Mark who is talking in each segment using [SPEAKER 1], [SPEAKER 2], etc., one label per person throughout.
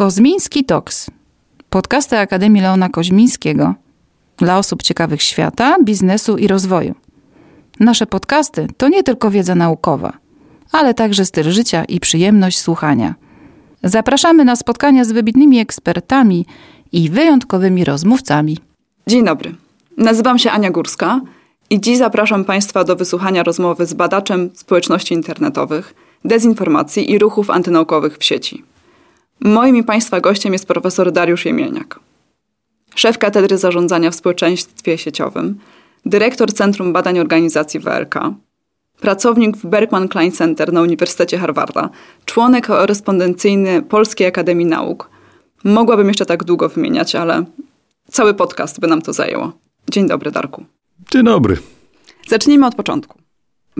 [SPEAKER 1] Kozmiński Talks. Podcasty Akademii Leona Koźmińskiego dla osób ciekawych świata, biznesu i rozwoju. Nasze podcasty to nie tylko wiedza naukowa, ale także styl życia i przyjemność słuchania. Zapraszamy na spotkania z wybitnymi ekspertami i wyjątkowymi rozmówcami.
[SPEAKER 2] Dzień dobry. Nazywam się Ania Górska i dziś zapraszam Państwa do wysłuchania rozmowy z badaczem społeczności internetowych, dezinformacji i ruchów antynaukowych w sieci. Moim i Państwa gościem jest profesor Dariusz Jemielniak, szef Katedry Zarządzania w Społeczeństwie Sieciowym, dyrektor Centrum Badań Organizacji WLK, pracownik w Berkman Klein Center na Uniwersytecie Harvarda, członek korespondencyjny Polskiej Akademii Nauk. Mogłabym jeszcze tak długo wymieniać, ale cały podcast by nam to zajęło. Dzień dobry, Darku.
[SPEAKER 3] Dzień dobry.
[SPEAKER 2] Zacznijmy od początku.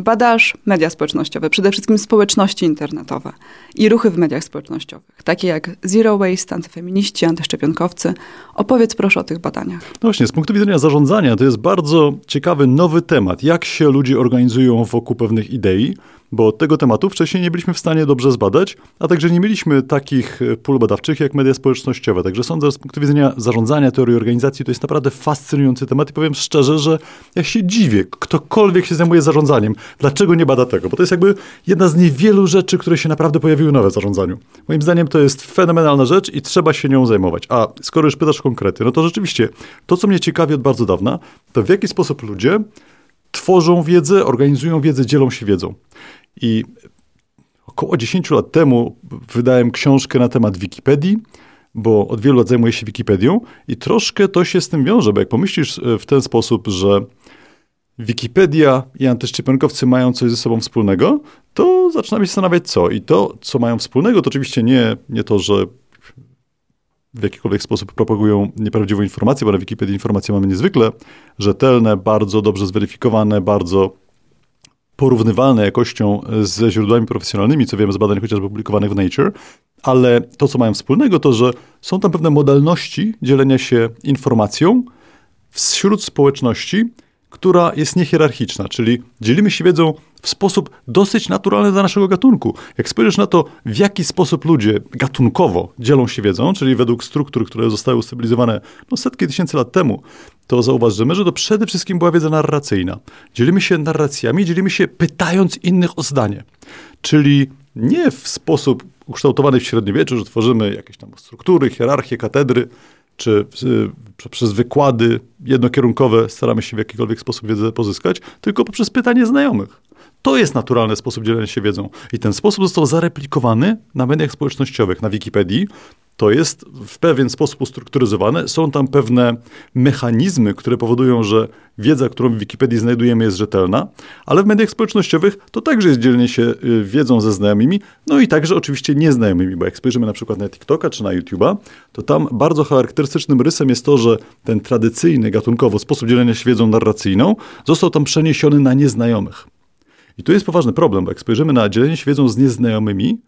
[SPEAKER 2] Badasz media społecznościowe, przede wszystkim społeczności internetowe i ruchy w mediach społecznościowych, takie jak Zero Waste, antyfeminiści, antyszczepionkowcy. Opowiedz proszę o tych badaniach.
[SPEAKER 3] No właśnie, z punktu widzenia zarządzania to jest bardzo ciekawy nowy temat. Jak się ludzie organizują wokół pewnych idei, bo tego tematu wcześniej nie byliśmy w stanie dobrze zbadać, a także nie mieliśmy takich e, pól badawczych jak media społecznościowe. Także sądzę, że z punktu widzenia zarządzania, teorii organizacji to jest naprawdę fascynujący temat i powiem szczerze, że ja się dziwię, ktokolwiek się zajmuje zarządzaniem, dlaczego nie bada tego, bo to jest jakby jedna z niewielu rzeczy, które się naprawdę pojawiły nowe w zarządzaniu. Moim zdaniem to jest fenomenalna rzecz i trzeba się nią zajmować. A skoro już pytasz konkrety, no to rzeczywiście to, co mnie ciekawi od bardzo dawna, to w jaki sposób ludzie tworzą wiedzę, organizują wiedzę, dzielą się wiedzą. I około 10 lat temu wydałem książkę na temat Wikipedii, bo od wielu lat zajmuję się Wikipedią i troszkę to się z tym wiąże, bo jak pomyślisz e, w ten sposób, że Wikipedia i antyszczepionkowcy mają coś ze sobą wspólnego, to zaczynamy się zastanawiać co. I to, co mają wspólnego, to oczywiście nie, nie to, że w jakikolwiek sposób propagują nieprawdziwą informację, bo na Wikipedii informacje mamy niezwykle rzetelne, bardzo dobrze zweryfikowane, bardzo porównywalne jakością ze źródłami profesjonalnymi, co wiemy z badań chociażby publikowanych w Nature, ale to, co mają wspólnego, to, że są tam pewne modalności dzielenia się informacją wśród społeczności, która jest niehierarchiczna, czyli dzielimy się wiedzą w sposób dosyć naturalny dla naszego gatunku. Jak spojrzysz na to, w jaki sposób ludzie gatunkowo dzielą się wiedzą, czyli według struktur, które zostały ustabilizowane no, setki tysięcy lat temu, to zauważymy, że to przede wszystkim była wiedza narracyjna. Dzielimy się narracjami, dzielimy się pytając innych o zdanie. Czyli nie w sposób ukształtowany w średniowieczu, że tworzymy jakieś tam struktury, hierarchie, katedry, czy przez wykłady jednokierunkowe staramy się w jakikolwiek sposób wiedzę pozyskać, tylko poprzez pytanie znajomych. To jest naturalny sposób dzielenia się wiedzą. I ten sposób został zareplikowany na mediach społecznościowych, na Wikipedii. To jest w pewien sposób ustrukturyzowane. Są tam pewne mechanizmy, które powodują, że wiedza, którą w Wikipedii znajdujemy, jest rzetelna, ale w mediach społecznościowych to także jest dzielenie się y, wiedzą ze znajomymi, no i także oczywiście nieznajomymi, bo jak spojrzymy na przykład na TikToka czy na YouTube'a, to tam bardzo charakterystycznym rysem jest to, że ten tradycyjny gatunkowo sposób dzielenia się wiedzą narracyjną został tam przeniesiony na nieznajomych. I tu jest poważny problem, bo jak spojrzymy na dzielenie się wiedzą z nieznajomymi,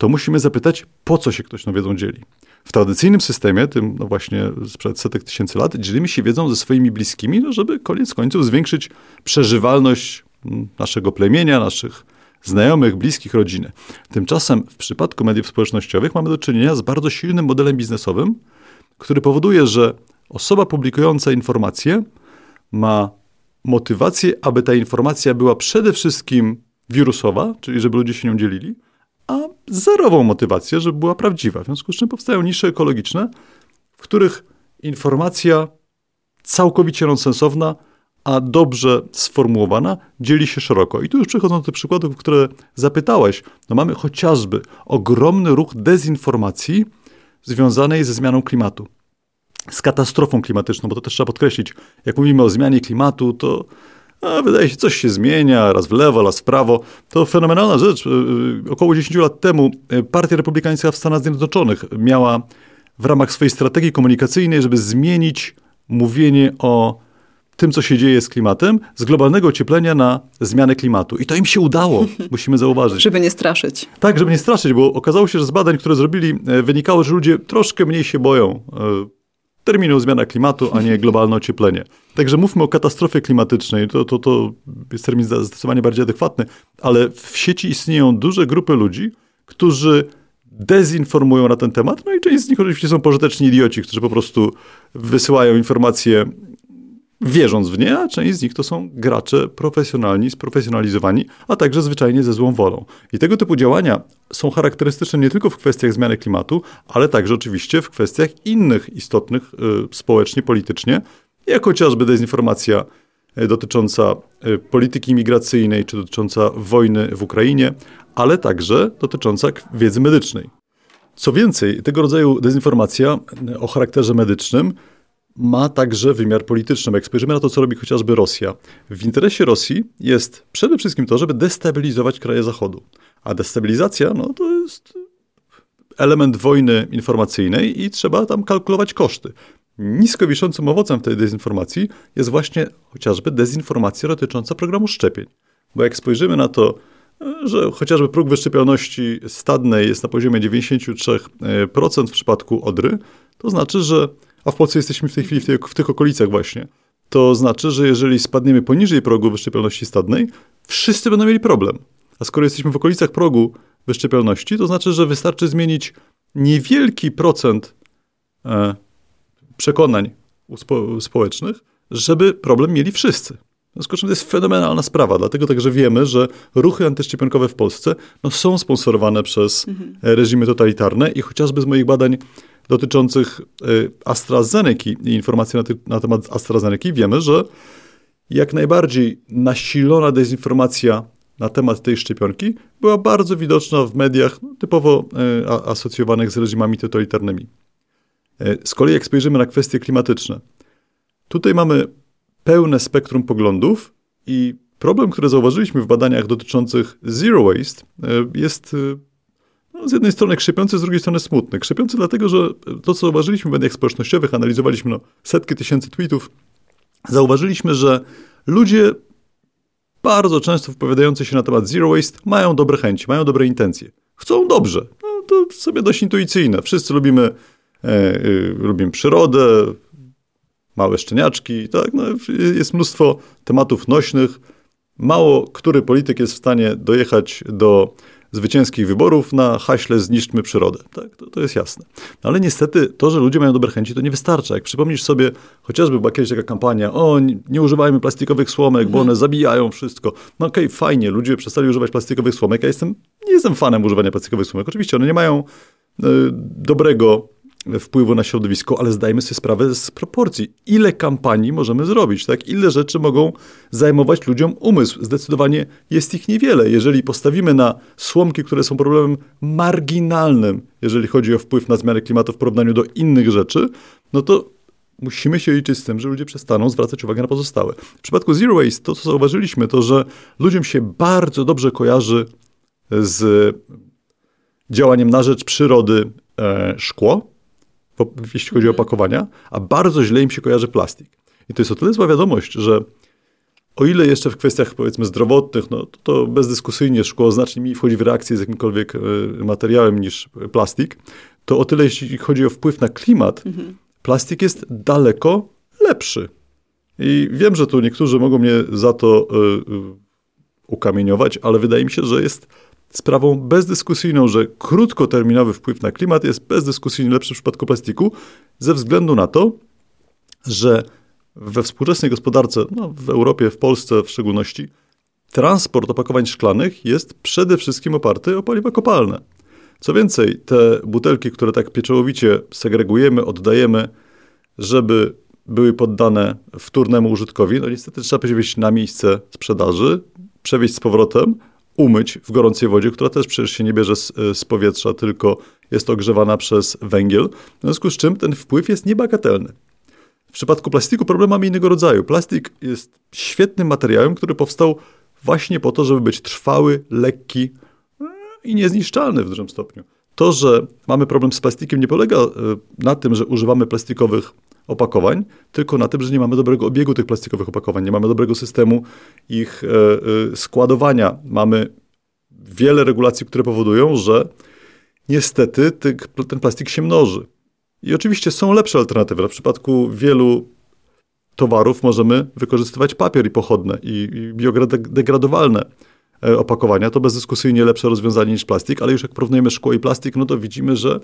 [SPEAKER 3] to musimy zapytać, po co się ktoś tą wiedzą dzieli. W tradycyjnym systemie, tym no właśnie sprzed setek tysięcy lat, dzielimy się wiedzą ze swoimi bliskimi, no żeby koniec końców zwiększyć przeżywalność mm, naszego plemienia, naszych znajomych, bliskich, rodziny. Tymczasem w przypadku mediów społecznościowych mamy do czynienia z bardzo silnym modelem biznesowym, który powoduje, że osoba publikująca informacje ma motywację, aby ta informacja była przede wszystkim wirusowa, czyli żeby ludzie się nią dzielili, a zerową motywację, żeby była prawdziwa. W związku z czym powstają nisze ekologiczne, w których informacja całkowicie nonsensowna, a dobrze sformułowana, dzieli się szeroko. I tu już przechodzą do tych przykładów, które zapytałeś. No mamy chociażby ogromny ruch dezinformacji związanej ze zmianą klimatu z katastrofą klimatyczną, bo to też trzeba podkreślić. Jak mówimy o zmianie klimatu, to a wydaje się, coś się zmienia, raz w lewo, raz w prawo. To fenomenalna rzecz. Y, y, około 10 lat temu y, Partia Republikańska w Stanach Zjednoczonych miała w ramach swojej strategii komunikacyjnej, żeby zmienić mówienie o tym, co się dzieje z klimatem, z globalnego ocieplenia na zmianę klimatu. I to im się udało, musimy zauważyć.
[SPEAKER 2] żeby nie straszyć.
[SPEAKER 3] Tak, żeby nie straszyć, bo okazało się, że z badań, które zrobili, wynikało, że ludzie troszkę mniej się boją terminu zmiana klimatu, a nie globalne ocieplenie. Także mówmy o katastrofie klimatycznej, to, to, to jest termin zdecydowanie bardziej adekwatny, ale w sieci istnieją duże grupy ludzi, którzy dezinformują na ten temat. No i część z nich oczywiście są pożyteczni idioci, którzy po prostu wysyłają informacje wierząc w nie, a część z nich to są gracze profesjonalni, sprofesjonalizowani, a także zwyczajnie ze złą wolą. I tego typu działania są charakterystyczne nie tylko w kwestiach zmiany klimatu, ale także oczywiście w kwestiach innych istotnych y, społecznie, politycznie, jak chociażby dezinformacja y, dotycząca y, polityki migracyjnej, czy dotycząca wojny w Ukrainie, ale także dotycząca wiedzy medycznej. Co więcej, tego rodzaju dezinformacja o charakterze medycznym ma także wymiar polityczny. Jak spojrzymy na to, co robi chociażby Rosja, w interesie Rosji jest przede wszystkim to, żeby destabilizować kraje Zachodu. A destabilizacja no, to jest element wojny informacyjnej i trzeba tam kalkulować koszty. Nisko wiszącym owocem tej dezinformacji jest właśnie chociażby dezinformacja dotycząca programu szczepień. Bo jak spojrzymy na to, że chociażby próg wyszczepialności stadnej jest na poziomie 93% w przypadku Odry, to znaczy, że a w Polsce jesteśmy w tej chwili w, tej, w tych okolicach właśnie, to znaczy, że jeżeli spadniemy poniżej progu wyszczepialności stadnej, wszyscy będą mieli problem. A skoro jesteśmy w okolicach progu wyszczepialności, to znaczy, że wystarczy zmienić niewielki procent e, przekonań spo, społecznych, żeby problem mieli wszyscy. W związku z czym to jest fenomenalna sprawa, dlatego także wiemy, że ruchy antyszczepionkowe w Polsce no, są sponsorowane przez mhm. reżimy totalitarne i chociażby z moich badań dotyczących y, AstraZeneca i informacji na, ty, na temat AstraZeneca wiemy, że jak najbardziej nasilona dezinformacja na temat tej szczepionki była bardzo widoczna w mediach no, typowo y, asocjowanych z reżimami totalitarnymi. Y, z kolei jak spojrzymy na kwestie klimatyczne, tutaj mamy pełne spektrum poglądów i problem, który zauważyliśmy w badaniach dotyczących zero waste jest no, z jednej strony krzepiący, z drugiej strony smutny. Krzepiący dlatego, że to, co zauważyliśmy w mediach społecznościowych, analizowaliśmy no, setki tysięcy tweetów, zauważyliśmy, że ludzie bardzo często wypowiadający się na temat zero waste mają dobre chęci, mają dobre intencje. Chcą dobrze. No, to sobie dość intuicyjne. Wszyscy lubimy, e, e, lubimy przyrodę, małe szczeniaczki, tak? No, jest mnóstwo tematów nośnych. Mało który polityk jest w stanie dojechać do zwycięskich wyborów na haśle zniszczmy przyrodę. Tak, to, to jest jasne. No ale niestety to, że ludzie mają dobre chęci, to nie wystarcza. Jak przypomnisz sobie, chociażby była kiedyś taka kampania, o nie, nie używajmy plastikowych słomek, mhm. bo one zabijają wszystko. No okej, okay, fajnie, ludzie przestali używać plastikowych słomek. Ja jestem, nie jestem fanem używania plastikowych słomek. Oczywiście one nie mają y, dobrego wpływu na środowisko, ale zdajmy sobie sprawę z proporcji. Ile kampanii możemy zrobić, tak? Ile rzeczy mogą zajmować ludziom umysł? Zdecydowanie jest ich niewiele. Jeżeli postawimy na słomki, które są problemem marginalnym, jeżeli chodzi o wpływ na zmianę klimatu w porównaniu do innych rzeczy, no to musimy się liczyć z tym, że ludzie przestaną zwracać uwagę na pozostałe. W przypadku Zero Waste to, co zauważyliśmy, to, że ludziom się bardzo dobrze kojarzy z działaniem na rzecz przyrody e, szkło, jeśli chodzi o opakowania, a bardzo źle im się kojarzy plastik. I to jest o tyle zła wiadomość, że o ile jeszcze w kwestiach powiedzmy zdrowotnych, no to, to bezdyskusyjnie szkło znacznie mniej wchodzi w reakcję z jakimkolwiek y, materiałem niż plastik, to o tyle jeśli chodzi o wpływ na klimat, mhm. plastik jest daleko lepszy. I wiem, że tu niektórzy mogą mnie za to y, y, ukamieniować, ale wydaje mi się, że jest sprawą bezdyskusyjną, że krótkoterminowy wpływ na klimat jest bezdyskusyjnie lepszy w przypadku plastiku, ze względu na to, że we współczesnej gospodarce, no w Europie, w Polsce w szczególności, transport opakowań szklanych jest przede wszystkim oparty o paliwa kopalne. Co więcej, te butelki, które tak pieczołowicie segregujemy, oddajemy, żeby były poddane wtórnemu użytkowi, no niestety trzeba przewieźć na miejsce sprzedaży, przewieźć z powrotem, umyć w gorącej wodzie, która też przecież się nie bierze z, z powietrza, tylko jest ogrzewana przez węgiel, w związku z czym ten wpływ jest niebagatelny. W przypadku plastiku problem mamy innego rodzaju. Plastik jest świetnym materiałem, który powstał właśnie po to, żeby być trwały, lekki e, i niezniszczalny w dużym stopniu. To, że mamy problem z plastikiem, nie polega e, na tym, że używamy plastikowych opakowań, tylko na tym, że nie mamy dobrego obiegu tych plastikowych opakowań, nie mamy dobrego systemu ich e, e, składowania. Mamy wiele regulacji, które powodują, że niestety ty, ten plastik się mnoży. I oczywiście są lepsze alternatywy. W przypadku wielu towarów możemy wykorzystywać papier i pochodne i, i biodegradowalne opakowania, to bezdyskusyjnie lepsze rozwiązanie niż plastik, ale już jak porównujemy szkło i plastik, no to widzimy, że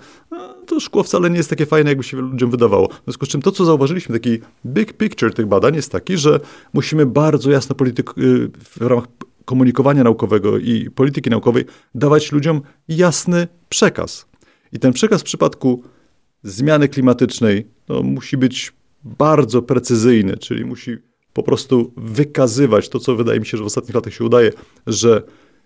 [SPEAKER 3] to szkło wcale nie jest takie fajne, jakby się ludziom wydawało. W związku z czym to, co zauważyliśmy, taki big picture tych badań jest taki, że musimy bardzo jasno polityk, y, w ramach komunikowania naukowego i polityki naukowej dawać ludziom jasny przekaz. I ten przekaz w przypadku zmiany klimatycznej no, musi być bardzo precyzyjny, czyli musi po prostu wykazywać to, co wydaje mi się, że w ostatnich latach się udaje, że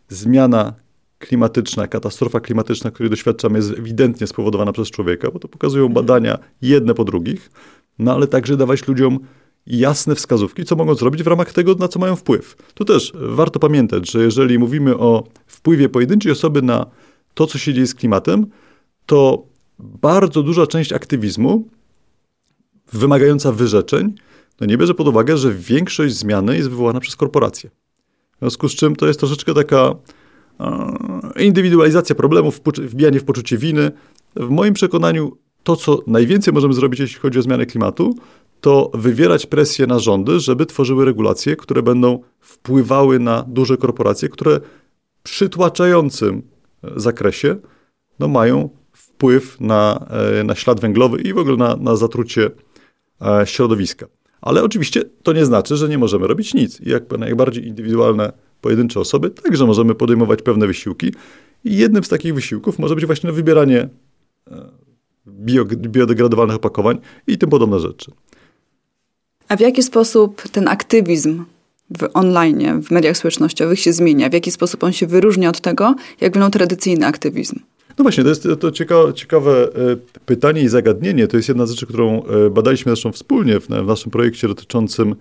[SPEAKER 3] zmiana klimatyczna, katastrofa klimatyczna, której doświadczamy, jest ewidentnie spowodowana przez człowieka, bo to pokazują badania jedne po drugich, no ale także dawać ludziom jasne wskazówki, co mogą zrobić w ramach tego, na co mają wpływ. Tu też warto pamiętać, że jeżeli mówimy o wpływie pojedynczej osoby na to, co się dzieje z klimatem, to bardzo duża część aktywizmu wymagająca wyrzeczeń, no nie bierze pod uwagę, że większość zmiany jest wywołana przez korporacje. W związku z czym to jest troszeczkę taka indywidualizacja problemów, wbijanie w poczucie winy. W moim przekonaniu to, co najwięcej możemy zrobić, jeśli chodzi o zmianę klimatu, to wywierać presję na rządy, żeby tworzyły regulacje, które będą wpływały na duże korporacje, które w przytłaczającym zakresie no, mają wpływ na, e, na ślad węglowy i w ogóle na, na zatrucie e, środowiska. Ale oczywiście to nie znaczy, że nie możemy robić nic. I jak najbardziej indywidualne, pojedyncze osoby także możemy podejmować pewne wysiłki. I jednym z takich wysiłków może być właśnie wybieranie e, bio, biodegradowalnych opakowań i tym podobne rzeczy.
[SPEAKER 2] A w jaki sposób ten aktywizm w online, w mediach społecznościowych się zmienia? W jaki sposób on się wyróżnia od tego, jak wyglądał tradycyjny aktywizm?
[SPEAKER 3] No właśnie, to jest to ciekawe, ciekawe pytanie i zagadnienie. To jest jedna z rzeczy, którą e, badaliśmy zresztą wspólnie w, w naszym projekcie dotyczącym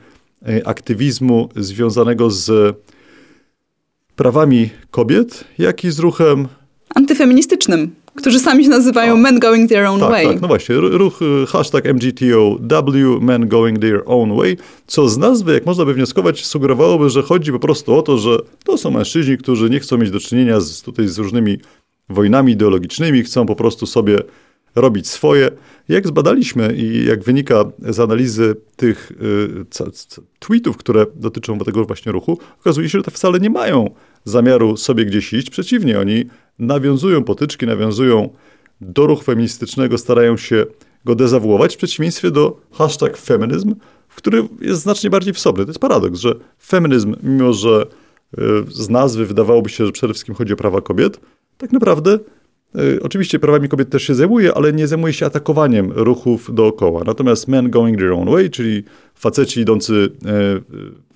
[SPEAKER 3] e, aktywizmu związanego z prawami kobiet, jak i z ruchem
[SPEAKER 2] antyfeministycznym, którzy sami się nazywają A. Men Going Their Own
[SPEAKER 3] tak,
[SPEAKER 2] Way.
[SPEAKER 3] Tak, no właśnie, ruch e, hashtag MGTOW, Men Going Their Own Way, co z nazwy, jak można by wnioskować, sugerowałoby, że chodzi po prostu o to, że to są mężczyźni, którzy nie chcą mieć do czynienia z, tutaj z różnymi wojnami ideologicznymi, chcą po prostu sobie robić swoje. Jak zbadaliśmy i jak wynika z analizy tych y, tweetów, które dotyczą tego właśnie ruchu, okazuje się, że te wcale nie mają zamiaru sobie gdzieś iść. Przeciwnie, oni nawiązują potyczki, nawiązują do ruchu feministycznego, starają się go dezawuować, w przeciwieństwie do hashtag feminism, który jest znacznie bardziej wsobny. To jest paradoks, że feminizm, mimo że y, z nazwy wydawałoby się, że przede wszystkim chodzi o prawa kobiet, tak naprawdę y, oczywiście prawami kobiet też się zajmuje, ale nie zajmuje się atakowaniem ruchów dookoła. Natomiast men going their own way, czyli faceci idący y,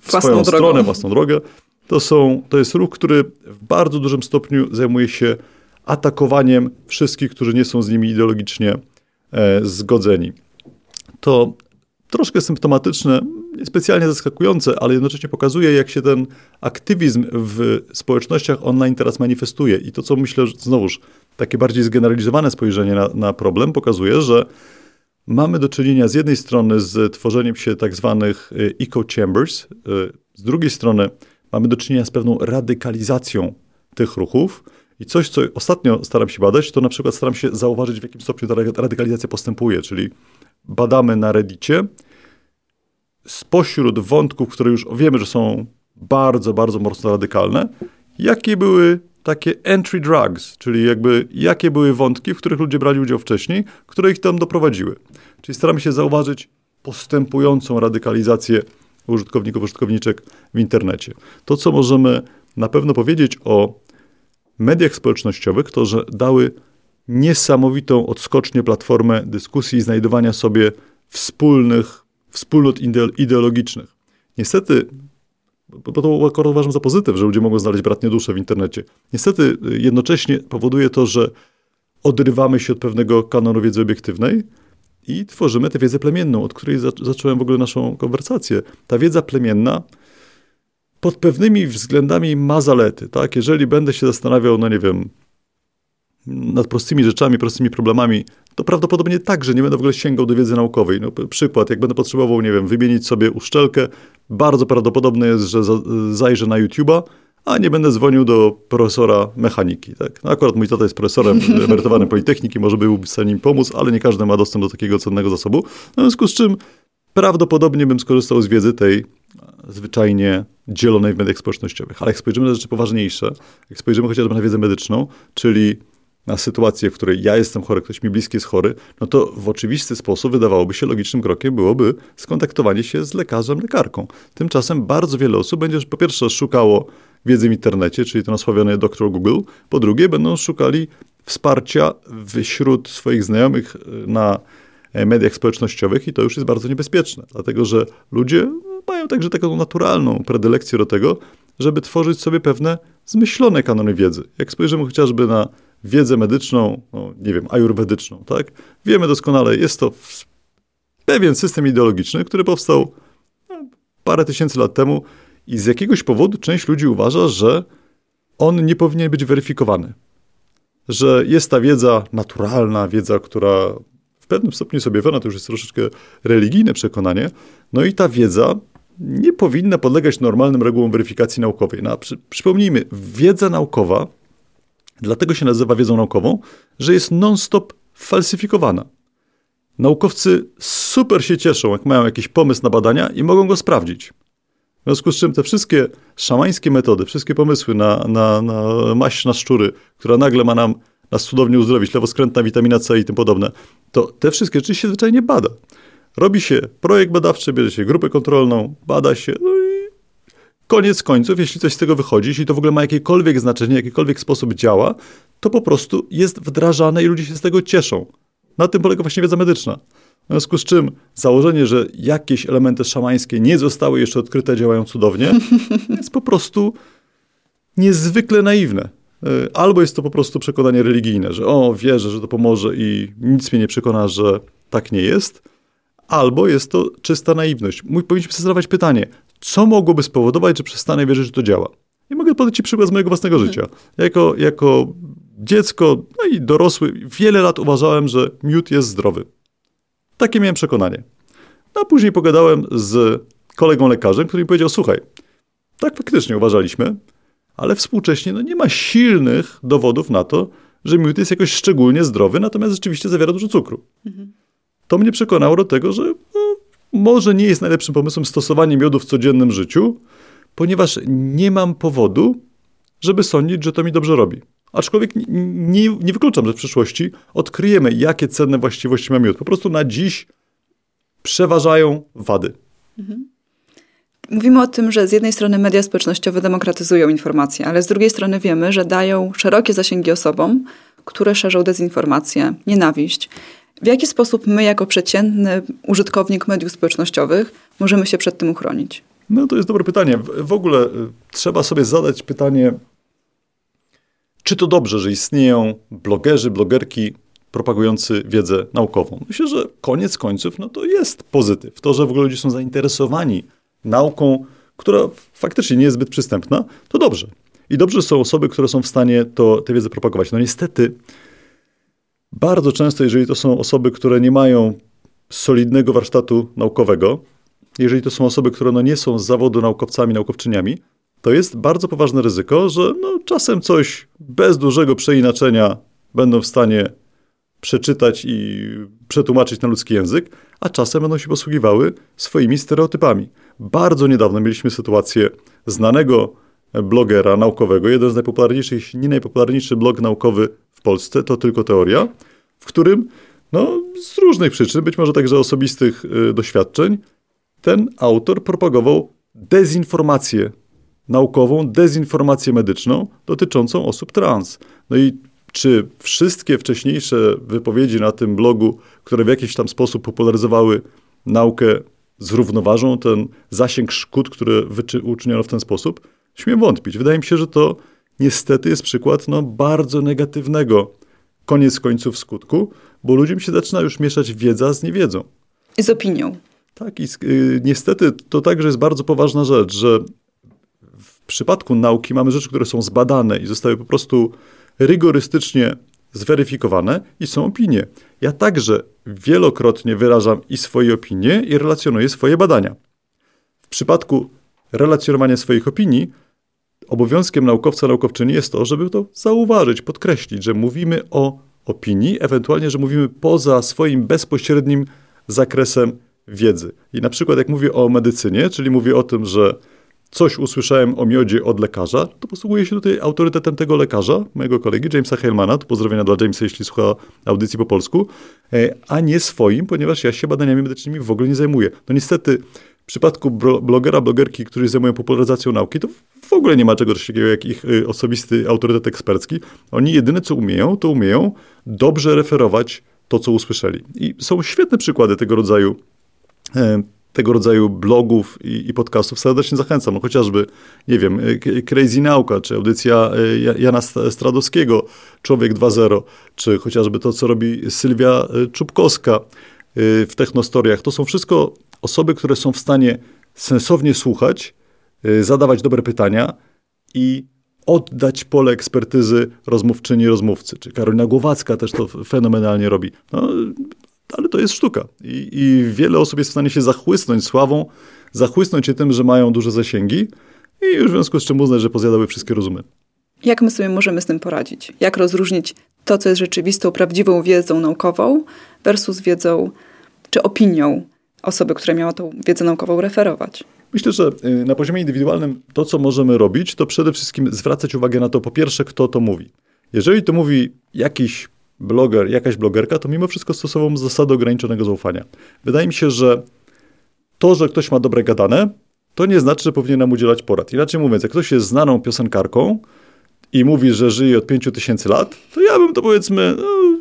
[SPEAKER 3] w własną swoją drogą. stronę, własną drogę, to, są, to jest ruch, który w bardzo dużym stopniu zajmuje się atakowaniem wszystkich, którzy nie są z nimi ideologicznie e, zgodzeni. To troszkę symptomatyczne, niespecjalnie zaskakujące, ale jednocześnie pokazuje, jak się ten aktywizm w społecznościach online teraz manifestuje. I to, co myślę, że znowuż takie bardziej zgeneralizowane spojrzenie na, na problem, pokazuje, że mamy do czynienia z jednej strony z tworzeniem się tak zwanych e, echo chambers, e, z drugiej strony mamy do czynienia z pewną radykalizacją tych ruchów. I coś, co ostatnio staram się badać, to na przykład staram się zauważyć, w jakim stopniu ta radykalizacja postępuje, czyli badamy na Reddicie spośród wątków, które już wiemy, że są bardzo, bardzo mocno radykalne, jakie były takie entry drugs, czyli jakby jakie były wątki, w których ludzie brali udział wcześniej, które ich tam doprowadziły. Czyli staramy się zauważyć postępującą radykalizację użytkowników, użytkowniczek w internecie. To, co możemy na pewno powiedzieć o mediach społecznościowych, to, że dały niesamowitą odskocznię platformę dyskusji i znajdowania sobie wspólnych, wspólnot ideologicznych. Niestety, bo to akurat uważam za pozytyw, że ludzie mogą znaleźć bratnie dusze w internecie. Niestety jednocześnie powoduje to, że odrywamy się od pewnego kanonu wiedzy obiektywnej, i tworzymy tę wiedzę plemienną, od której zacząłem w ogóle naszą konwersację. Ta wiedza plemienna pod pewnymi względami ma zalety, tak? Jeżeli będę się zastanawiał, no nie wiem, nad prostymi rzeczami, prostymi problemami, to prawdopodobnie tak, że nie będę w ogóle sięgał do wiedzy naukowej. No, przykład, jak będę potrzebował, nie wiem, wymienić sobie uszczelkę, bardzo prawdopodobne jest, że zajrzę na YouTube'a, a nie będę dzwonił do profesora mechaniki. Tak? No akurat mój tata jest profesorem emerytowanym Politechniki, może byłby w stanie im pomóc, ale nie każdy ma dostęp do takiego cennego zasobu. No, w związku z czym prawdopodobnie bym skorzystał z wiedzy tej zwyczajnie dzielonej w mediach społecznościowych. Ale jak spojrzymy na rzeczy poważniejsze, jak spojrzymy chociażby na wiedzę medyczną, czyli na sytuację, w której ja jestem chory, ktoś mi bliski jest chory, no to w oczywisty sposób wydawałoby się logicznym krokiem byłoby skontaktowanie się z lekarzem, lekarką. Tymczasem bardzo wiele osób będzie po pierwsze szukało wiedzy w internecie, czyli to nasławione Dr. Google, po drugie będą szukali wsparcia wśród swoich znajomych e, na e, mediach społecznościowych i to już jest bardzo niebezpieczne, dlatego że ludzie mają także taką naturalną predylekcję do tego, żeby tworzyć sobie pewne zmyślone kanony wiedzy. Jak spojrzymy chociażby na wiedzę medyczną, no, nie wiem, ajurwedyczną, tak? Wiemy doskonale, jest to pewien system ideologiczny, który powstał no, parę tysięcy lat temu i z jakiegoś powodu część ludzi uważa, że on nie powinien być weryfikowany. Że jest ta wiedza naturalna, wiedza, która w pewnym stopniu sobie objawiona, to już jest troszeczkę religijne przekonanie, no i ta wiedza nie powinna podlegać normalnym regułom weryfikacji naukowej. No, przy, przypomnijmy, wiedza naukowa dlatego się nazywa wiedzą naukową, że jest non-stop falsyfikowana. Naukowcy super się cieszą, jak mają jakiś pomysł na badania i mogą go sprawdzić. W związku z czym te wszystkie szamańskie metody, wszystkie pomysły na, na, na maść na szczury, która nagle ma nam nas cudownie uzdrowić, lewoskrętna witamina C i tym podobne, to te wszystkie rzeczy się zwyczajnie bada. Robi się projekt badawczy, bierze się grupę kontrolną, bada się, no koniec końców, jeśli coś z tego wychodzi, jeśli to w ogóle ma jakiekolwiek znaczenie, jakikolwiek sposób działa, to po prostu jest wdrażane i ludzie się z tego cieszą. Na tym polega właśnie wiedza medyczna. W związku z czym założenie, że jakieś elementy szamańskie nie zostały jeszcze odkryte, działają cudownie, jest po prostu niezwykle naiwne. E, albo jest to po prostu przekonanie religijne, że o, wierzę, że to pomoże i nic mnie nie przekona, że tak nie jest, albo jest to czysta naiwność. Powinniśmy sobie zadawać pytanie, co mogłoby spowodować, że przestanę wierzyć, że to działa? I mogę podać Ci przykład z mojego własnego życia. Mhm. Jako, jako dziecko, no i dorosły, wiele lat uważałem, że miód jest zdrowy. Takie miałem przekonanie. No a później pogadałem z kolegą lekarzem, który mi powiedział, słuchaj, tak faktycznie uważaliśmy, ale współcześnie no, nie ma silnych dowodów na to, że miód jest jakoś szczególnie zdrowy, natomiast rzeczywiście zawiera dużo cukru. Mhm. To mnie przekonało do tego, że może nie jest najlepszym pomysłem stosowanie miodu w codziennym życiu, ponieważ nie mam powodu, żeby sądzić, że to mi dobrze robi. Aczkolwiek nie, nie, nie wykluczam, że w przyszłości odkryjemy, jakie cenne właściwości ma miód. Po prostu na dziś przeważają wady. Mhm.
[SPEAKER 2] Mówimy o tym, że z jednej strony media społecznościowe demokratyzują informacje, ale z drugiej strony wiemy, że dają szerokie zasięgi osobom, które szerzą dezinformację, nienawiść. W jaki sposób my, jako przeciętny użytkownik mediów społecznościowych, możemy się przed tym uchronić?
[SPEAKER 3] No to jest dobre pytanie. W ogóle y, trzeba sobie zadać pytanie, czy to dobrze, że istnieją blogerzy, blogerki propagujący wiedzę naukową. Myślę, że koniec końców no to jest pozytyw. To, że w ogóle ludzie są zainteresowani nauką, która faktycznie nie jest zbyt przystępna, to dobrze. I dobrze są osoby, które są w stanie to, tę wiedzę propagować. No niestety, bardzo często, jeżeli to są osoby, które nie mają solidnego warsztatu naukowego, jeżeli to są osoby, które no nie są z zawodu naukowcami, naukowczyniami, to jest bardzo poważne ryzyko, że no czasem coś bez dużego przeinaczenia będą w stanie przeczytać i przetłumaczyć na ludzki język, a czasem będą się posługiwały swoimi stereotypami. Bardzo niedawno mieliśmy sytuację znanego blogera naukowego, jeden z najpopularniejszych, nie najpopularniejszy blog naukowy Polsce, to tylko teoria, w którym no, z różnych przyczyn, być może także osobistych y, doświadczeń, ten autor propagował dezinformację naukową, dezinformację medyczną dotyczącą osób trans. No i czy wszystkie wcześniejsze wypowiedzi na tym blogu, które w jakiś tam sposób popularyzowały naukę, zrównoważą ten zasięg szkód, które uczyniono w ten sposób? Śmiem wątpić. Wydaje mi się, że to niestety jest przykład no, bardzo negatywnego koniec końców skutku, bo ludziom się zaczyna już mieszać wiedza z niewiedzą.
[SPEAKER 2] I z opinią.
[SPEAKER 3] Tak, i y, niestety to także jest bardzo poważna rzecz, że w przypadku nauki mamy rzeczy, które są zbadane i zostały po prostu rygorystycznie zweryfikowane i są opinie. Ja także wielokrotnie wyrażam i swoje opinie i relacjonuję swoje badania. W przypadku relacjonowania swoich opinii obowiązkiem naukowca, naukowczyni jest to, żeby to zauważyć, podkreślić, że mówimy o opinii, ewentualnie, że mówimy poza swoim bezpośrednim zakresem wiedzy. I na przykład jak mówię o medycynie, czyli mówię o tym, że coś usłyszałem o miodzie od lekarza, to posługuję się tutaj autorytetem tego lekarza, mojego kolegi Jamesa Heilmana, to pozdrowienia dla Jamesa, jeśli słucha audycji po polsku, e, a nie swoim, ponieważ ja się badaniami medycznymi w ogóle nie zajmuję. No niestety w przypadku blogera, blogerki, którzy zajmują popularyzacją nauki, to w ogóle nie ma czegoś takiego jak ich y, osobisty autorytet ekspercki. Oni jedyne co umieją, to umieją dobrze referować to, co usłyszeli. I są świetne przykłady tego rodzaju e, tego rodzaju blogów i, i, podcastów serdecznie zachęcam. No chociażby, nie wiem, e, Crazy Nauka, czy audycja e, Jana Stradowskiego, Człowiek 2.0, czy chociażby to, co robi Sylwia Czubkowska w Technostoriach. To są wszystko osoby, które są w stanie sensownie słuchać, y, zadawać dobre pytania i oddać pole ekspertyzy rozmówczyni, rozmówcy. Czy Karolina Głowacka też to fenomenalnie robi. No, ale to jest sztuka. I, I, wiele osób jest w stanie się zachłysnąć sławą, zachłysnąć się tym, że mają duże zasięgi i już w związku z czym uznać, że pozjadały wszystkie rozumy.
[SPEAKER 2] Jak my sobie możemy z tym poradzić? Jak rozróżnić to, co jest rzeczywistą, prawdziwą wiedzą naukową versus wiedzą czy opinią osoby, która miała tą wiedzę naukową referować.
[SPEAKER 3] Myślę, że y, na poziomie indywidualnym to, co możemy robić, to przede wszystkim zwracać uwagę na to, po pierwsze, kto to mówi. Jeżeli to mówi jakiś bloger, jakaś blogerka, to mimo wszystko stosował zasady ograniczonego zaufania. Wydaje mi się, że to, że ktoś ma dobre gadane, to nie znaczy, że powinien nam udzielać porad. Inaczej mówiąc, jak ktoś jest znaną piosenkarką i mówi, że żyje od 5000 lat, to ja bym to powiedzmy no,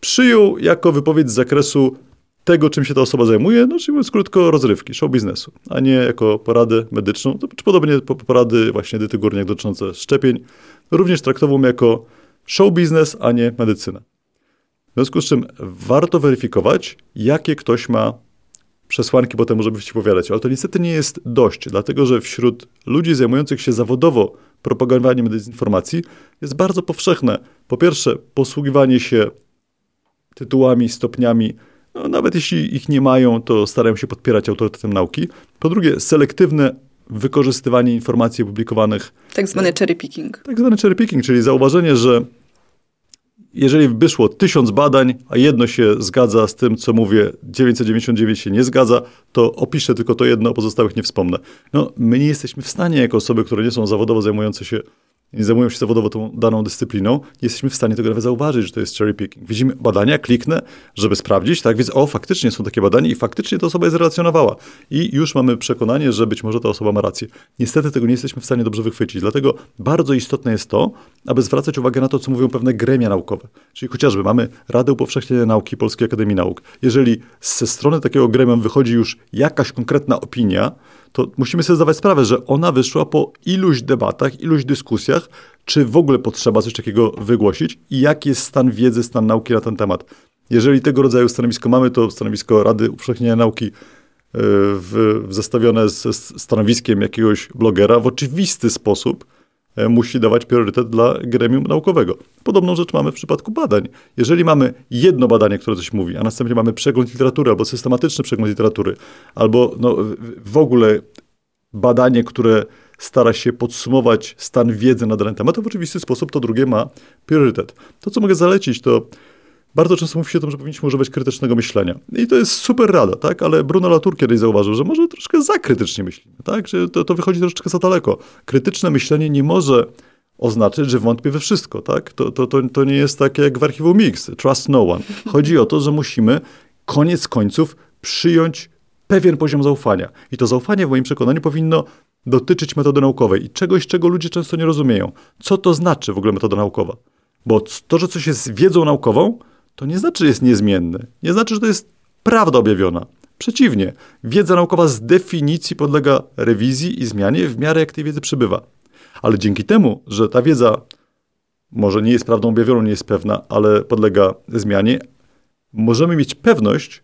[SPEAKER 3] przyjął jako wypowiedź z zakresu tego, czym się ta osoba zajmuje, no czyli mówiąc krótko, rozrywki, show biznesu, a nie jako poradę medyczną, czy podobnie porady właśnie Edyty Górniak dotyczące szczepień, również traktową jako show biznes, a nie medycynę. W związku z czym warto weryfikować, jakie ktoś ma przesłanki potem, żeby ci powiadać. Ale to niestety nie jest dość, dlatego że wśród ludzi zajmujących się zawodowo propagowaniem dezinformacji jest bardzo powszechne, po pierwsze, posługiwanie się tytułami, stopniami, no, nawet jeśli ich nie mają, to starają się podpierać autorytetem nauki. Po drugie, selektywne wykorzystywanie informacji publikowanych.
[SPEAKER 2] Tak zwany cherry picking.
[SPEAKER 3] Tak zwany cherry picking, czyli zauważenie, że jeżeli wyszło tysiąc badań, a jedno się zgadza z tym, co mówię, 999 się nie zgadza, to opiszę tylko to jedno, a pozostałych nie wspomnę. No, my nie jesteśmy w stanie, jako osoby, które nie są zawodowo zajmujące się nie zajmują się zawodowo tą daną dyscypliną, nie jesteśmy w stanie tego nawet zauważyć, że to jest cherry picking. Widzimy badania, kliknę, żeby sprawdzić, tak więc o, faktycznie są takie badania i faktycznie ta osoba je zrelacjonowała. I już mamy przekonanie, że być może ta osoba ma rację. Niestety tego nie jesteśmy w stanie dobrze wychwycić, dlatego bardzo istotne jest to, aby zwracać uwagę na to, co mówią pewne gremia naukowe. Czyli chociażby mamy Radę Upowszechnienia Nauki Polskiej Akademii Nauk. Jeżeli ze strony takiego gremia wychodzi już jakaś konkretna opinia, to musimy sobie zdawać sprawę, że ona wyszła po iluś debatach, iluś dyskusjach, czy w ogóle potrzeba coś takiego wygłosić i jaki jest stan wiedzy, stan nauki na ten temat. Jeżeli tego rodzaju stanowisko mamy, to stanowisko Rady Upowszechnienia Nauki e, w, zestawione ze stanowiskiem jakiegoś blogera w oczywisty sposób musi dawać priorytet dla gremium naukowego. Podobną rzecz mamy w przypadku badań. Jeżeli mamy jedno badanie, które coś mówi, a następnie mamy przegląd literatury albo systematyczny przegląd literatury, albo no, w ogóle badanie, które stara się podsumować stan wiedzy na dany temat, to w oczywisty sposób to drugie ma priorytet. To, co mogę zalecić, to bardzo często mówi się o tym, że powinniśmy używać krytycznego myślenia. I to jest super rada, tak? Ale Bruno Latour kiedyś zauważył, że może troszkę za krytycznie myślimy, tak? Że to, to wychodzi troszeczkę za daleko. Krytyczne myślenie nie może oznaczać, że wątpię we wszystko, tak? To, to, to, to nie jest takie jak w archiwum Mix, trust no one. Chodzi o to, że musimy koniec końców przyjąć pewien poziom zaufania. I to zaufanie w moim przekonaniu powinno dotyczyć metody naukowej i czegoś, czego ludzie często nie rozumieją. Co to znaczy w ogóle metoda naukowa? Bo to, że coś jest wiedzą naukową, to nie znaczy, że jest niezmienny. Nie znaczy, że to jest prawda objawiona. Przeciwnie, wiedza naukowa z definicji podlega rewizji i zmianie w miarę jak tej wiedzy przybywa. Ale dzięki temu, że ta wiedza może nie jest prawdą objawioną, nie jest pewna, ale podlega zmianie, możemy mieć pewność,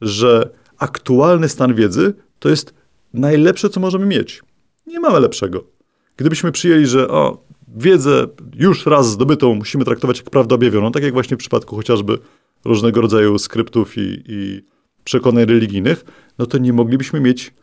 [SPEAKER 3] że aktualny stan wiedzy to jest najlepsze, co możemy mieć. Nie mamy lepszego. Gdybyśmy przyjęli, że o, wiedzę już raz zdobytą musimy traktować jak prawdę objawioną, tak jak właśnie w przypadku chociażby różnego rodzaju skryptów i, i przekonań religijnych, no to nie moglibyśmy mieć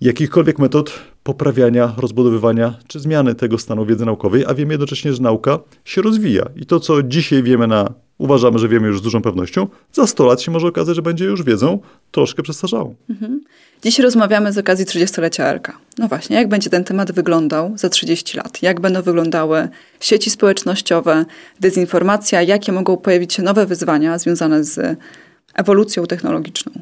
[SPEAKER 3] jakichkolwiek metod poprawiania, rozbudowywania czy zmiany tego stanu wiedzy naukowej, a wiemy jednocześnie, że nauka się rozwija. I to, co dzisiaj wiemy na uważamy, że wiemy już z dużą pewnością, za 100 lat się może okazać, że będzie już wiedzą troszkę przestarzałą. Mhm.
[SPEAKER 2] Dziś rozmawiamy z okazji 30-lecia ERK. No właśnie, jak będzie ten temat wyglądał za 30 lat? Jak będą wyglądały sieci społecznościowe, dezinformacja? Jakie mogą pojawić się nowe wyzwania związane z ewolucją technologiczną?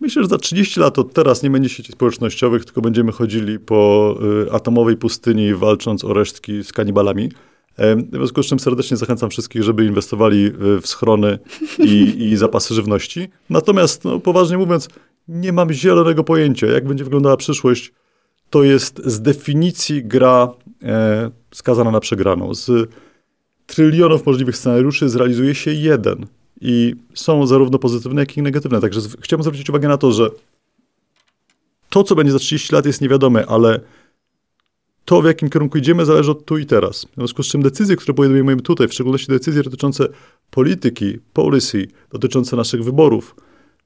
[SPEAKER 3] Myślę, że za 30 lat od teraz nie będzie sieci społecznościowych, tylko będziemy chodzili po y, atomowej pustyni, walcząc o resztki z kanibalami. W związku z czym serdecznie zachęcam wszystkich, żeby inwestowali w schrony i, i zapasy żywności. Natomiast, no, poważnie mówiąc, nie mam zielonego pojęcia, jak będzie wyglądała przyszłość. To jest z definicji gra e, skazana na przegraną. Z trylionów możliwych scenariuszy zrealizuje się jeden i są zarówno pozytywne, jak i negatywne. Także chciałbym zwrócić uwagę na to, że to, co będzie za 30 lat, jest niewiadome, ale to, w jakim kierunku idziemy, zależy od tu i teraz. W związku z czym decyzje, które podejmujemy tutaj, w szczególności decyzje dotyczące polityki, policy, dotyczące naszych wyborów,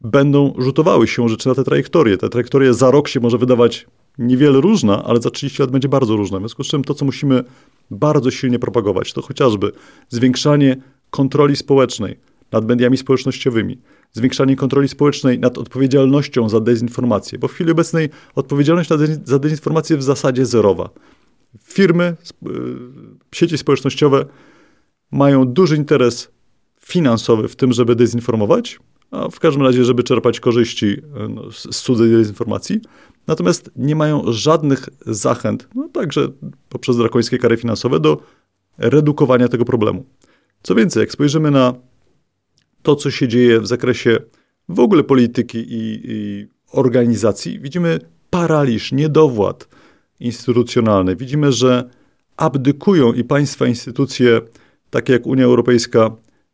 [SPEAKER 3] będą rzutowały się rzeczy na tę trajektorię. Ta trajektoria za rok się może wydawać niewiele różna, ale za 30 lat będzie bardzo różna. W związku z czym to, co musimy bardzo silnie propagować, to chociażby zwiększanie kontroli społecznej nad mediami społecznościowymi, zwiększanie kontroli społecznej nad odpowiedzialnością za dezinformację, bo w chwili obecnej odpowiedzialność za dezinformację w zasadzie zerowa. Firmy, y, sieci społecznościowe mają duży interes finansowy w tym, żeby dezinformować, a w każdym razie, żeby czerpać korzyści y, no, z cudzej dezinformacji. Natomiast nie mają żadnych zachęt, no także poprzez drakońskie kary finansowe, do redukowania tego problemu. Co więcej, jak spojrzymy na to, co się dzieje w zakresie w ogóle polityki i, i organizacji, widzimy paraliż, niedowład instytucjonalny. Widzimy, że abdykują i państwa, instytucje, takie jak Unia Europejska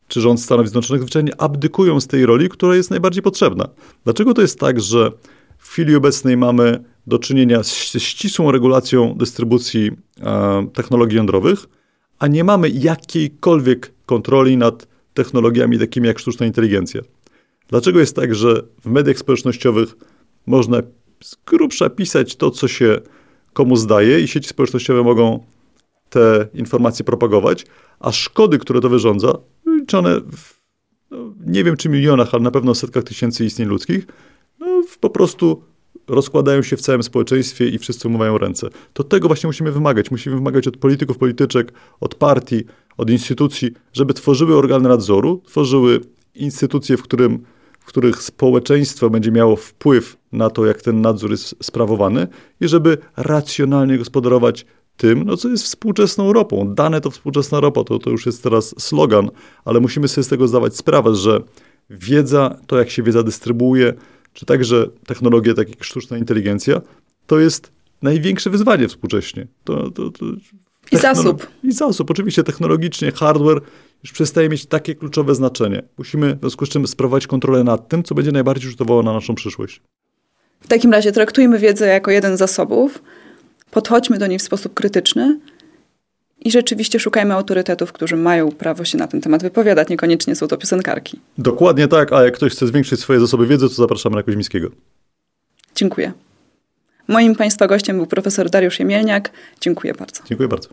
[SPEAKER 3] czy rząd Stanów Zjednoczonych, zwyczajnie abdykują z tej roli, która jest najbardziej potrzebna. Dlaczego to jest tak, że w chwili obecnej mamy do czynienia z, ścisłą regulacją dystrybucji e, technologii jądrowych, a nie mamy jakiejkolwiek kontroli nad technologiami takimi jak sztuczna inteligencja. Dlaczego jest tak, że w mediach społecznościowych można z grubsza pisać to, co się komu zdaje i sieci społecznościowe mogą te informacje propagować, a szkody, które to wyrządza, liczone w, no, nie wiem czy milionach, ale na pewno setkach tysięcy istnień ludzkich, no, po prostu rozkładają się w całym społeczeństwie i wszyscy umywają ręce. To tego właśnie musimy wymagać. Musimy wymagać od polityków, polityczek, od partii, od instytucji, żeby tworzyły organy nadzoru, tworzyły instytucje, w, którym, w których społeczeństwo będzie miało wpływ na to, jak ten nadzór jest sprawowany i żeby racjonalnie gospodarować tym, no co jest współczesną ropą. Dane to współczesna ropa, to, to już jest teraz slogan, ale musimy sobie z tego zdawać sprawę, że wiedza, to jak się wiedza dystrybuuje, czy także technologie takie jak sztuczna inteligencja, to jest największe wyzwanie współcześnie. To, to, to
[SPEAKER 2] I zasób.
[SPEAKER 3] I zasób. Oczywiście technologicznie hardware już przestaje mieć takie kluczowe znaczenie. Musimy w związku z czym sprawować kontrolę nad tym, co będzie najbardziej rzutowało na naszą przyszłość.
[SPEAKER 2] W takim razie traktujmy wiedzę jako jeden z zasobów, podchodźmy do niej w sposób krytyczny i rzeczywiście szukajmy autorytetów, którzy mają prawo się na ten temat wypowiadać. Niekoniecznie są to piosenkarki.
[SPEAKER 3] Dokładnie tak, a jak ktoś chce zwiększyć swoje zasoby wiedzy, to zapraszamy na Koźmińskiego.
[SPEAKER 2] Dziękuję. Moim Państwa gościem był profesor Dariusz Jemielniak. Dziękuję bardzo.
[SPEAKER 3] Dziękuję bardzo.